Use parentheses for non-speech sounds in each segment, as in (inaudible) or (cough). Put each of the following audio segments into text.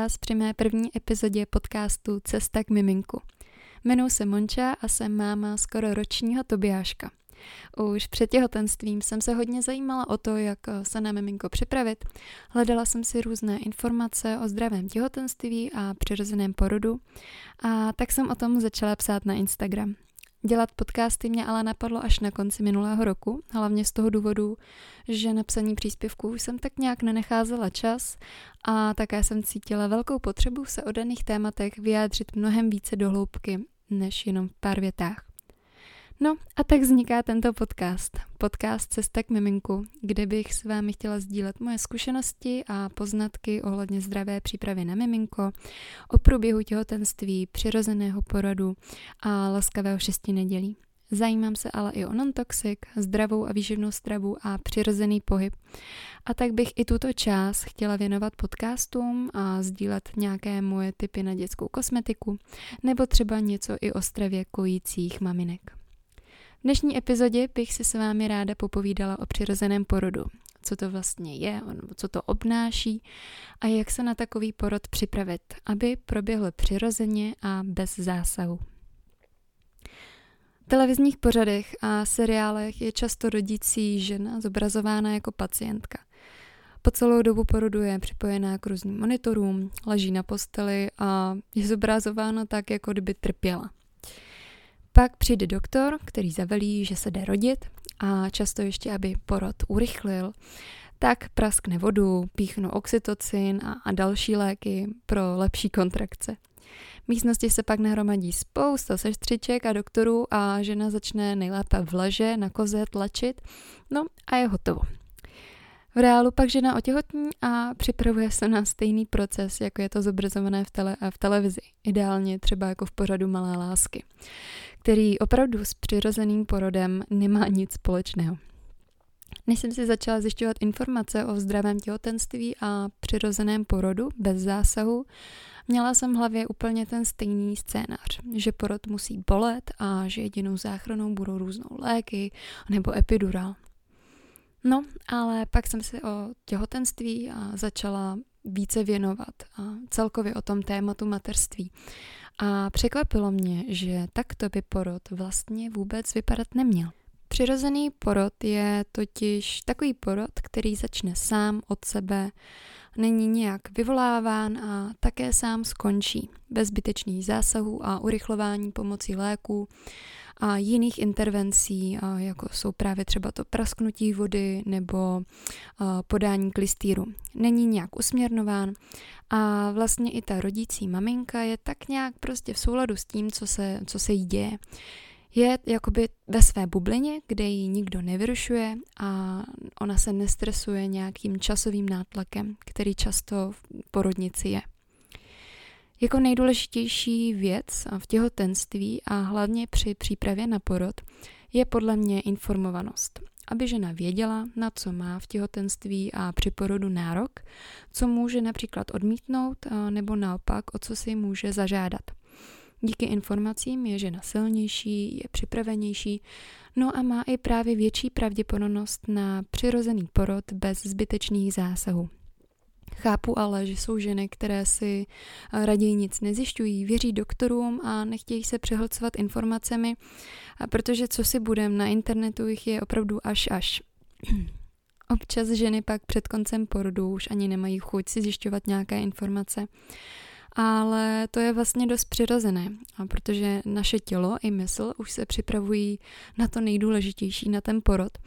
Vás při mé první epizodě podcastu Cesta k miminku. Jmenuji se Monča a jsem máma skoro ročního Tobiáška. Už před těhotenstvím jsem se hodně zajímala o to, jak se na miminko připravit. Hledala jsem si různé informace o zdravém těhotenství a přirozeném porodu a tak jsem o tom začala psát na Instagram. Dělat podcasty mě ale napadlo až na konci minulého roku, hlavně z toho důvodu, že na psaní příspěvků jsem tak nějak nenecházela čas a také jsem cítila velkou potřebu se o daných tématech vyjádřit mnohem více do hloubky, než jenom v pár větách. No a tak vzniká tento podcast. Podcast Cesta k miminku, kde bych s vámi chtěla sdílet moje zkušenosti a poznatky ohledně zdravé přípravy na miminko, o průběhu těhotenství, přirozeného porodu a laskavého šesti nedělí. Zajímám se ale i o non-toxic, zdravou a výživnou stravu a přirozený pohyb. A tak bych i tuto část chtěla věnovat podcastům a sdílet nějaké moje typy na dětskou kosmetiku, nebo třeba něco i o stravě kojících maminek. V dnešní epizodě bych si s vámi ráda popovídala o přirozeném porodu. Co to vlastně je, co to obnáší a jak se na takový porod připravit, aby proběhl přirozeně a bez zásahu. V televizních pořadech a seriálech je často rodící žena zobrazována jako pacientka. Po celou dobu porodu je připojená k různým monitorům, leží na posteli a je zobrazována tak, jako kdyby trpěla. Pak přijde doktor, který zavelí, že se jde rodit a často ještě, aby porod urychlil, tak praskne vodu, píchnu oxytocin a, a další léky pro lepší kontrakce. V místnosti se pak nahromadí spousta sestřiček a doktorů a žena začne nejlépe v leže na koze tlačit, no a je hotovo. V reálu pak žena otěhotní a připravuje se na stejný proces, jako je to zobrazované v, tele a v televizi. Ideálně třeba jako v pořadu Malé lásky který opravdu s přirozeným porodem nemá nic společného. Než jsem si začala zjišťovat informace o zdravém těhotenství a přirozeném porodu bez zásahu, měla jsem v hlavě úplně ten stejný scénář, že porod musí bolet a že jedinou záchranou budou různou léky nebo epidural. No, ale pak jsem si o těhotenství a začala více věnovat a celkově o tom tématu materství. A překvapilo mě, že takto by porod vlastně vůbec vypadat neměl. Přirozený porod je totiž takový porod, který začne sám od sebe, není nějak vyvoláván a také sám skončí, bez zbytečných zásahů a urychlování pomocí léků a jiných intervencí, jako jsou právě třeba to prasknutí vody nebo podání klistýru. Není nějak usměrnován a vlastně i ta rodící maminka je tak nějak prostě v souladu s tím, co se, co se jí děje. Je jakoby ve své bublině, kde ji nikdo nevyrušuje a ona se nestresuje nějakým časovým nátlakem, který často v porodnici je. Jako nejdůležitější věc v těhotenství a hlavně při přípravě na porod je podle mě informovanost. Aby žena věděla, na co má v těhotenství a při porodu nárok, co může například odmítnout nebo naopak, o co si může zažádat. Díky informacím je žena silnější, je připravenější, no a má i právě větší pravděpodobnost na přirozený porod bez zbytečných zásahů. Chápu ale, že jsou ženy, které si eh, raději nic nezjišťují, věří doktorům a nechtějí se přehlcovat informacemi, protože co si budem, na internetu jich je opravdu až až. (clears throat) Občas ženy pak před koncem porodu už ani nemají chuť si zjišťovat nějaké informace. Ale to je vlastně dost přirozené, protože naše tělo i mysl už se připravují na to nejdůležitější, na ten porod.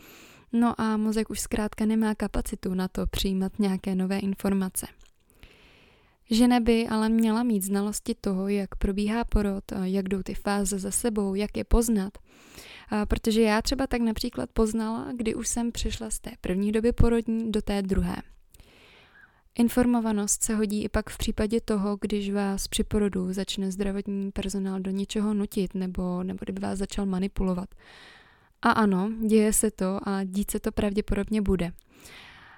No a mozek už zkrátka nemá kapacitu na to přijímat nějaké nové informace. Žena by ale měla mít znalosti toho, jak probíhá porod, jak jdou ty fáze za sebou, jak je poznat. Protože já třeba tak například poznala, kdy už jsem přišla z té první doby porodní do té druhé. Informovanost se hodí i pak v případě toho, když vás při porodu začne zdravotní personál do něčeho nutit nebo, nebo kdyby vás začal manipulovat. A ano, děje se to a dít se to pravděpodobně bude.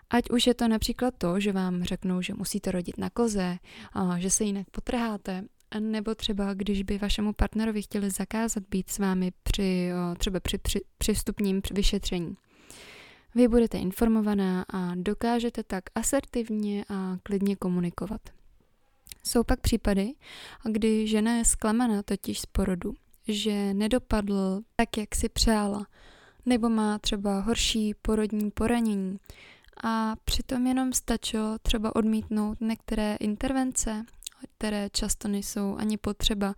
Ať už je to například to, že vám řeknou, že musíte rodit na koze, a že se jinak potrháte, nebo třeba když by vašemu partnerovi chtěli zakázat být s vámi při, třeba při, při, při vstupním vyšetření. Vy budete informovaná a dokážete tak asertivně a klidně komunikovat. Jsou pak případy, kdy žena je zklamaná totiž z porodu, že nedopadl tak, jak si přála, nebo má třeba horší porodní poranění a přitom jenom stačilo třeba odmítnout některé intervence, které často nejsou ani potřeba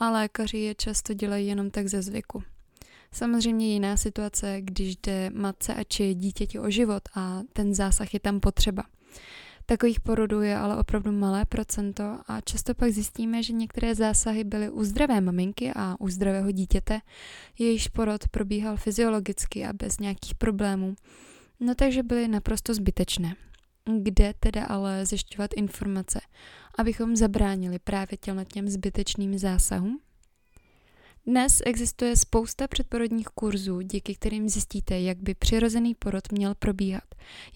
a lékaři je často dělají jenom tak ze zvyku. Samozřejmě jiná situace, když jde matce a či dítěti o život a ten zásah je tam potřeba. Takových porodů je ale opravdu malé procento a často pak zjistíme, že některé zásahy byly u zdravé maminky a u zdravého dítěte, jejíž porod probíhal fyziologicky a bez nějakých problémů. No takže byly naprosto zbytečné. Kde teda ale zjišťovat informace, abychom zabránili právě těm zbytečným zásahům? Dnes existuje spousta předporodních kurzů, díky kterým zjistíte, jak by přirozený porod měl probíhat,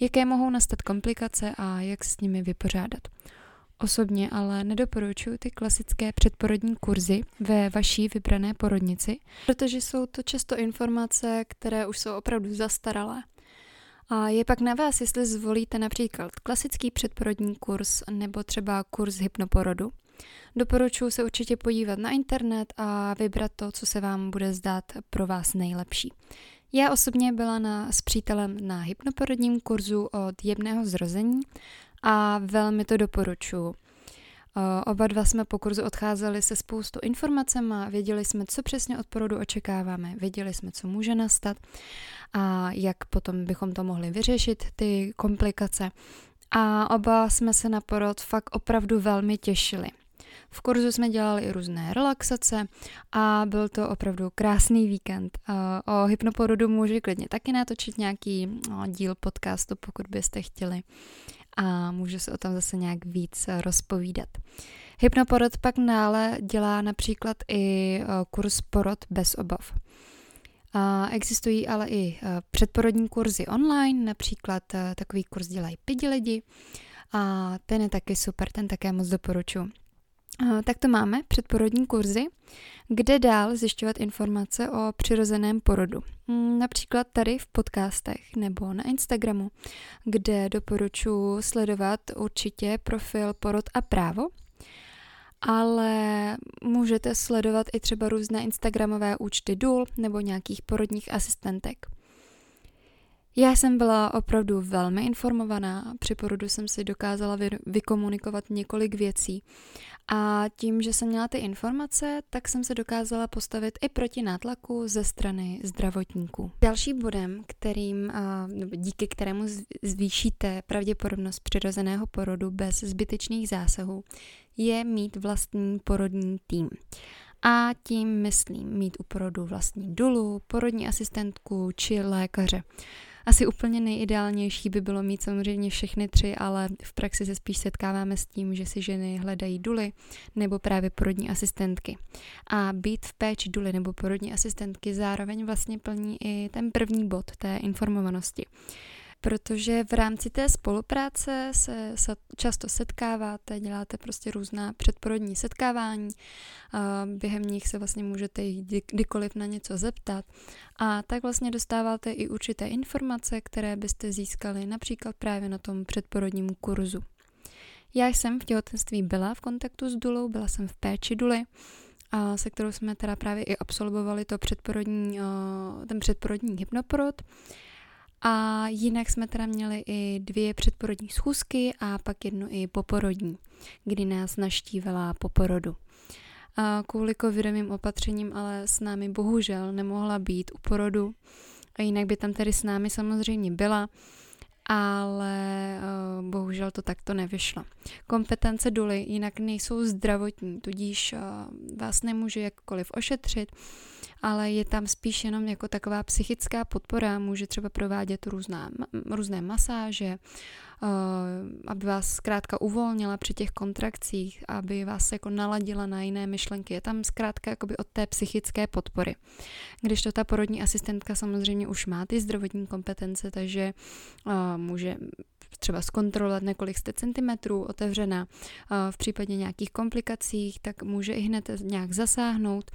jaké mohou nastat komplikace a jak s nimi vypořádat. Osobně ale nedoporučuji ty klasické předporodní kurzy ve vaší vybrané porodnici, protože jsou to často informace, které už jsou opravdu zastaralé. A je pak na vás, jestli zvolíte například klasický předporodní kurz nebo třeba kurz hypnoporodu, Doporučuji se určitě podívat na internet a vybrat to, co se vám bude zdát pro vás nejlepší. Já osobně byla na, s přítelem na hypnoporodním kurzu od jemného zrození a velmi to doporučuji. Oba dva jsme po kurzu odcházeli se spoustu informacemi, věděli jsme, co přesně od porodu očekáváme, věděli jsme, co může nastat a jak potom bychom to mohli vyřešit, ty komplikace. A oba jsme se na porod fakt opravdu velmi těšili. V kurzu jsme dělali i různé relaxace a byl to opravdu krásný víkend. O hypnoporodu můžu klidně taky natočit nějaký no, díl podcastu, pokud byste chtěli a můžu se o tom zase nějak víc rozpovídat. Hypnoporod pak nále dělá například i kurz porod bez obav. Existují ale i předporodní kurzy online, například takový kurz dělají pidi lidi a ten je taky super, ten také moc doporučuji. Tak to máme předporodní kurzy, kde dál zjišťovat informace o přirozeném porodu. Mm, například tady v podcastech nebo na Instagramu, kde doporučuji sledovat určitě profil Porod a právo, ale můžete sledovat i třeba různé Instagramové účty důl nebo nějakých porodních asistentek. Já jsem byla opravdu velmi informovaná, při porodu jsem si dokázala vy- vykomunikovat několik věcí a tím, že jsem měla ty informace, tak jsem se dokázala postavit i proti nátlaku ze strany zdravotníků. Další bodem, kterým, díky kterému zvýšíte pravděpodobnost přirozeného porodu bez zbytečných zásahů, je mít vlastní porodní tým. A tím myslím mít u porodu vlastní dulu, porodní asistentku či lékaře. Asi úplně nejideálnější by bylo mít samozřejmě všechny tři, ale v praxi se spíš setkáváme s tím, že si ženy hledají duly nebo právě porodní asistentky. A být v péči duly nebo porodní asistentky zároveň vlastně plní i ten první bod té informovanosti protože v rámci té spolupráce se, často setkáváte, děláte prostě různá předporodní setkávání, během nich se vlastně můžete jít kdykoliv na něco zeptat a tak vlastně dostáváte i určité informace, které byste získali například právě na tom předporodním kurzu. Já jsem v těhotenství byla v kontaktu s Dulou, byla jsem v péči Duly, a se kterou jsme teda právě i absolvovali to předporodní, ten předporodní hypnoporod. A jinak jsme teda měli i dvě předporodní schůzky a pak jednu i poporodní, kdy nás naštívila po porodu. A kvůli covidovým opatřením ale s námi bohužel nemohla být u porodu. A jinak by tam tedy s námi samozřejmě byla, ale uh, bohužel to takto nevyšlo. Kompetence doly jinak nejsou zdravotní, tudíž uh, vás nemůže jakkoliv ošetřit, ale je tam spíš jenom jako taková psychická podpora, může třeba provádět různá, různé masáže, uh, aby vás zkrátka uvolnila při těch kontrakcích, aby vás jako naladila na jiné myšlenky. Je tam zkrátka jakoby od té psychické podpory. Když to ta porodní asistentka samozřejmě už má ty zdravotní kompetence, takže uh, může třeba zkontrolovat, na kolik jste centimetrů otevřená. V případě nějakých komplikacích, tak může i hned nějak zasáhnout,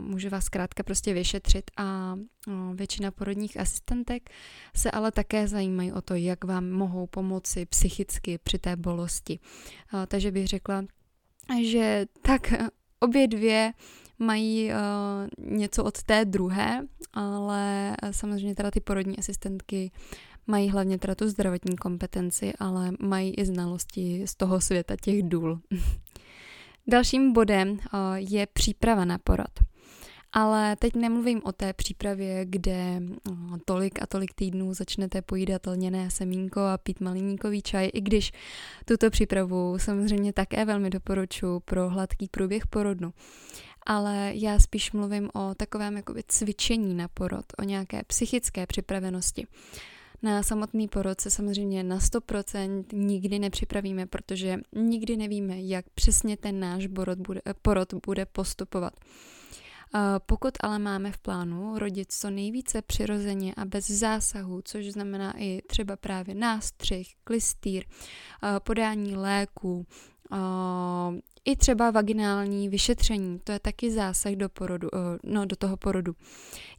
může vás zkrátka prostě vyšetřit a většina porodních asistentek se ale také zajímají o to, jak vám mohou pomoci psychicky při té bolesti. Takže bych řekla, že tak obě dvě mají uh, něco od té druhé, ale samozřejmě teda ty porodní asistentky mají hlavně teda tu zdravotní kompetenci, ale mají i znalosti z toho světa těch důl. (laughs) Dalším bodem uh, je příprava na porod. Ale teď nemluvím o té přípravě, kde uh, tolik a tolik týdnů začnete pojídat lněné semínko a pít maliníkový čaj, i když tuto přípravu samozřejmě také velmi doporučuji pro hladký průběh porodu ale já spíš mluvím o takovém jakoby cvičení na porod, o nějaké psychické připravenosti. Na samotný porod se samozřejmě na 100% nikdy nepřipravíme, protože nikdy nevíme, jak přesně ten náš porod bude, porod bude postupovat. Pokud ale máme v plánu rodit co nejvíce přirozeně a bez zásahu, což znamená i třeba právě nástřih, klistýr, podání léků, i třeba vaginální vyšetření, to je taky zásah do, porodu, no, do toho porodu.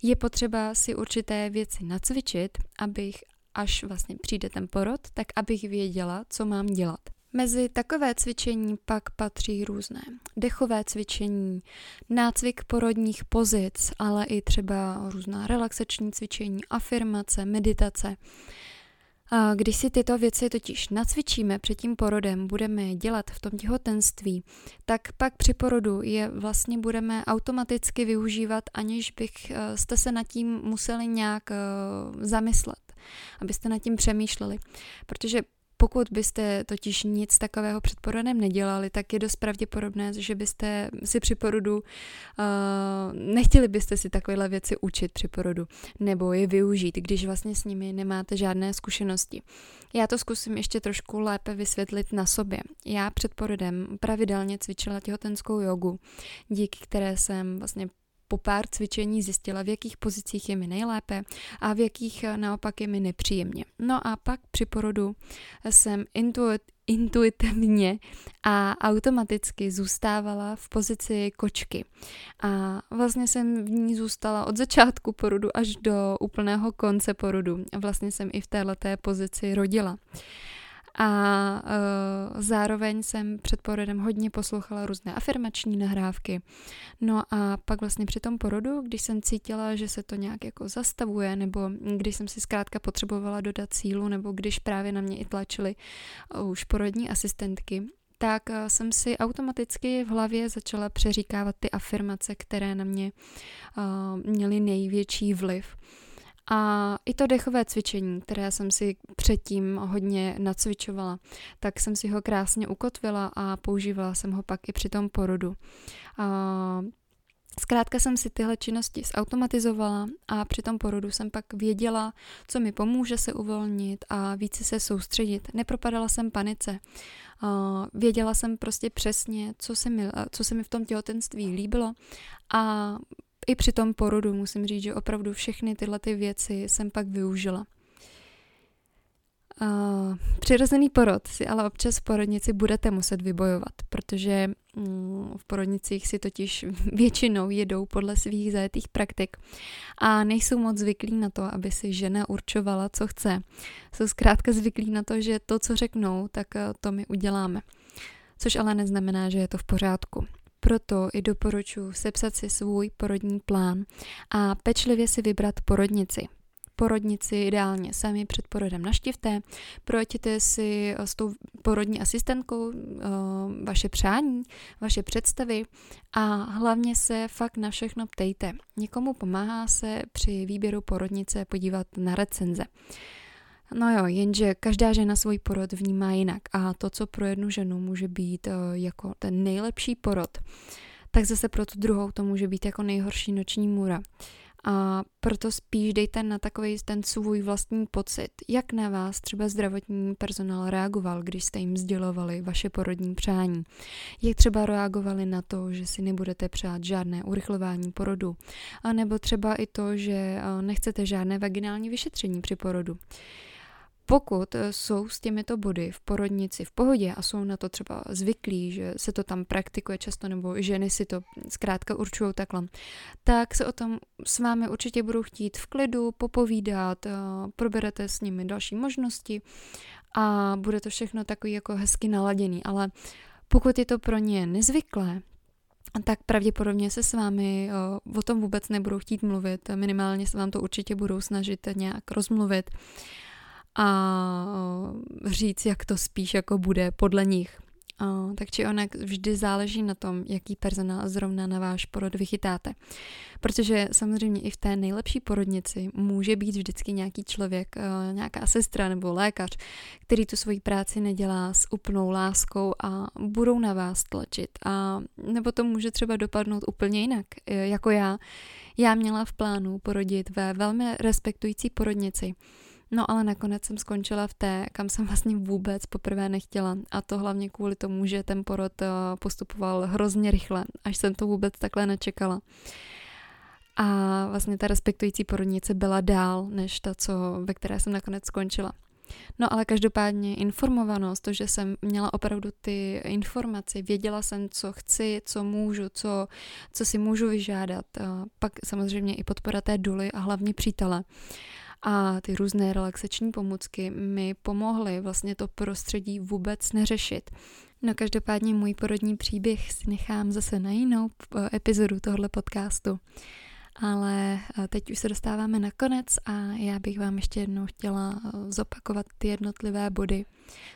Je potřeba si určité věci nacvičit, abych, až vlastně přijde ten porod, tak abych věděla, co mám dělat. Mezi takové cvičení pak patří různé dechové cvičení, nácvik porodních pozic, ale i třeba různá relaxační cvičení, afirmace, meditace. A když si tyto věci totiž nacvičíme před tím porodem, budeme je dělat v tom těhotenství, tak pak při porodu je vlastně budeme automaticky využívat, aniž bych eh, jste se nad tím museli nějak eh, zamyslet, abyste nad tím přemýšleli. Protože pokud byste totiž nic takového před porodem nedělali, tak je dost pravděpodobné, že byste si při porodu, uh, nechtěli byste si takovéhle věci učit při porodu, nebo je využít, když vlastně s nimi nemáte žádné zkušenosti. Já to zkusím ještě trošku lépe vysvětlit na sobě. Já před porodem pravidelně cvičila těhotenskou jogu, díky které jsem vlastně po pár cvičení zjistila, v jakých pozicích je mi nejlépe a v jakých eh, naopak je mi nepříjemně. No a pak při porodu jsem intuit, intuitivně a automaticky zůstávala v pozici kočky. A vlastně jsem v ní zůstala od začátku porodu až do úplného konce porodu. Vlastně jsem i v této pozici rodila. A uh, zároveň jsem před porodem hodně poslouchala různé afirmační nahrávky. No a pak vlastně při tom porodu, když jsem cítila, že se to nějak jako zastavuje, nebo když jsem si zkrátka potřebovala dodat sílu, nebo když právě na mě i tlačily uh, už porodní asistentky, tak uh, jsem si automaticky v hlavě začala přeříkávat ty afirmace, které na mě uh, měly největší vliv. A i to dechové cvičení, které jsem si předtím hodně nacvičovala, tak jsem si ho krásně ukotvila a používala jsem ho pak i při tom porodu. A Zkrátka jsem si tyhle činnosti zautomatizovala a při tom porodu jsem pak věděla, co mi pomůže se uvolnit a více se soustředit. Nepropadala jsem panice. Věděla jsem prostě přesně, co se mi, co se mi v tom těhotenství líbilo a i při tom porodu musím říct, že opravdu všechny tyhle ty věci jsem pak využila. Uh, přirozený porod si ale občas v porodnici budete muset vybojovat, protože um, v porodnicích si totiž (laughs) většinou jedou podle svých zajetých praktik a nejsou moc zvyklí na to, aby si žena určovala, co chce. Jsou zkrátka zvyklí na to, že to, co řeknou, tak uh, to my uděláme. Což ale neznamená, že je to v pořádku. Proto i doporučuji sepsat si svůj porodní plán a pečlivě si vybrat porodnici. Porodnici ideálně sami před porodem naštivte, projďte si eh, s tou porodní asistentkou uh, vaše přání, vaše představy a hlavně se fakt na všechno ptejte. Někomu pomáhá se při výběru porodnice podívat na recenze. No jo, jenže každá žena svůj porod vnímá jinak a to, co pro jednu ženu může být uh, jako ten nejlepší porod, tak zase pro tu druhou to může být jako nejhorší noční můra. A proto spíš dejte na takový ten svůj vlastní pocit, jak na vás třeba zdravotní personál reagoval, když jste jim sdělovali vaše porodní přání. Jak třeba reagovali na to, že si nebudete přát žádné urychlování porodu. A nebo třeba i to, že eh, nechcete žádné vaginální vyšetření při porodu. Pokud eh, jsou s těmito body v porodnici v pohodě a jsou na to třeba zvyklí, že se to tam praktikuje často, nebo ženy si to zkrátka určují takhle, tak se o tom s vámi určitě budou chtít v klidu popovídat, proberete s nimi další možnosti a bude to všechno takový jako hezky naladěný, ale pokud je to pro ně nezvyklé, tak pravděpodobně se s vámi o, o tom vůbec nebudou chtít mluvit, minimálně se vám to určitě budou snažit nějak rozmluvit a říct, jak to spíš jako bude podle nich. Uh, tak či onak vždy záleží na tom, jaký personál zrovna na váš porod vychytáte. Protože samozřejmě i v té nejlepší porodnici může být vždycky nějaký člověk, uh, nějaká sestra nebo lékař, který tu svoji práci nedělá s úplnou láskou a budou na vás tlačit. A nebo to může třeba dopadnout úplně jinak, jako já. Já měla v plánu porodit ve velmi respektující porodnici, No ale nakonec jsem skončila v té, kam jsem vlastně vůbec poprvé nechtěla. A to hlavně kvůli tomu, že ten porod eh, postupoval hrozně rychle, až jsem to vůbec takhle nečekala. A vlastně ta respektující porodnice byla dál, než ta, co, ve které jsem nakonec skončila. No ale každopádně informovanost, to, že jsem měla opravdu ty informace, věděla jsem, co chci, co můžu, co, co si můžu vyžádat. A pak samozřejmě i podpora té duly a hlavně přítele a ty různé relaxační pomůcky mi pomohly vlastně to prostředí vůbec neřešit. No každopádně můj porodní příběh si nechám zase na jinou eh, epizodu tohle podcastu. Ale eh, teď už se dostáváme na konec a já bych vám ještě jednou chtěla eh, zopakovat ty jednotlivé body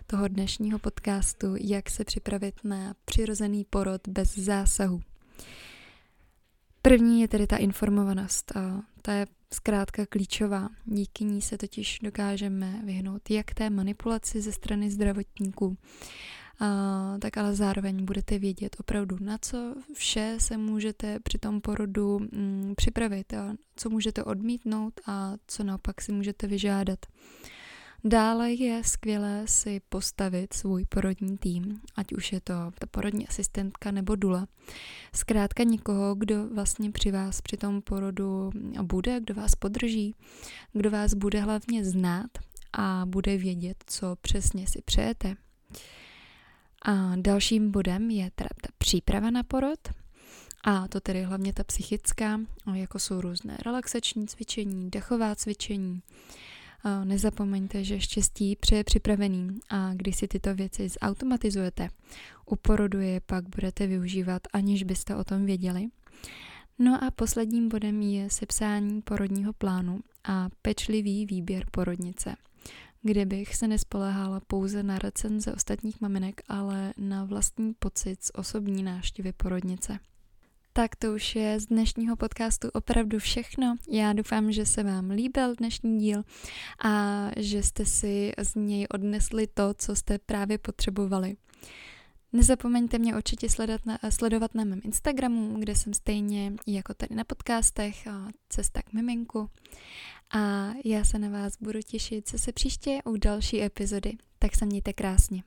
toho dnešního podcastu, jak se připravit na přirozený porod bez zásahu. První je tedy ta informovanost. Ta je zkrátka klíčová. Díky ní se totiž dokážeme vyhnout jak té manipulaci ze strany zdravotníků, a, tak ale zároveň budete vědět opravdu, na co vše se můžete při tom porodu m, mm, připravit a co můžete odmítnout a co naopak si můžete vyžádat. Dále je skvělé si postavit svůj porodní tým, ať už je to ta porodní asistentka nebo dula. Zkrátka někoho, kdo vlastně při vás při tom porodu bude, kdo vás podrží, kdo vás bude hlavně znát a bude vědět, co přesně si přejete. A dalším bodem je teda ta příprava na porod, a to tedy hlavně ta psychická, jako jsou různé relaxační cvičení, dechová cvičení, Nezapomeňte, že štěstí přeje připravený a když si tyto věci zautomatizujete, u porodu je pak budete využívat, aniž byste o tom věděli. No a posledním bodem je sepsání porodního plánu a pečlivý výběr porodnice, kde bych se nespolehala pouze na recenze ostatních maminek, ale na vlastní pocit z osobní návštěvy porodnice. Tak to už je z dnešního podcastu opravdu všechno. Já doufám, že se vám líbil dnešní díl a že jste si z něj odnesli to, co jste právě potřebovali. Nezapomeňte mě určitě sledovat na, sledovat na mém Instagramu, kde jsem stejně jako tady na podcastech Cesta k miminku. A já se na vás budu těšit se příště u další epizody. Tak se mějte krásně.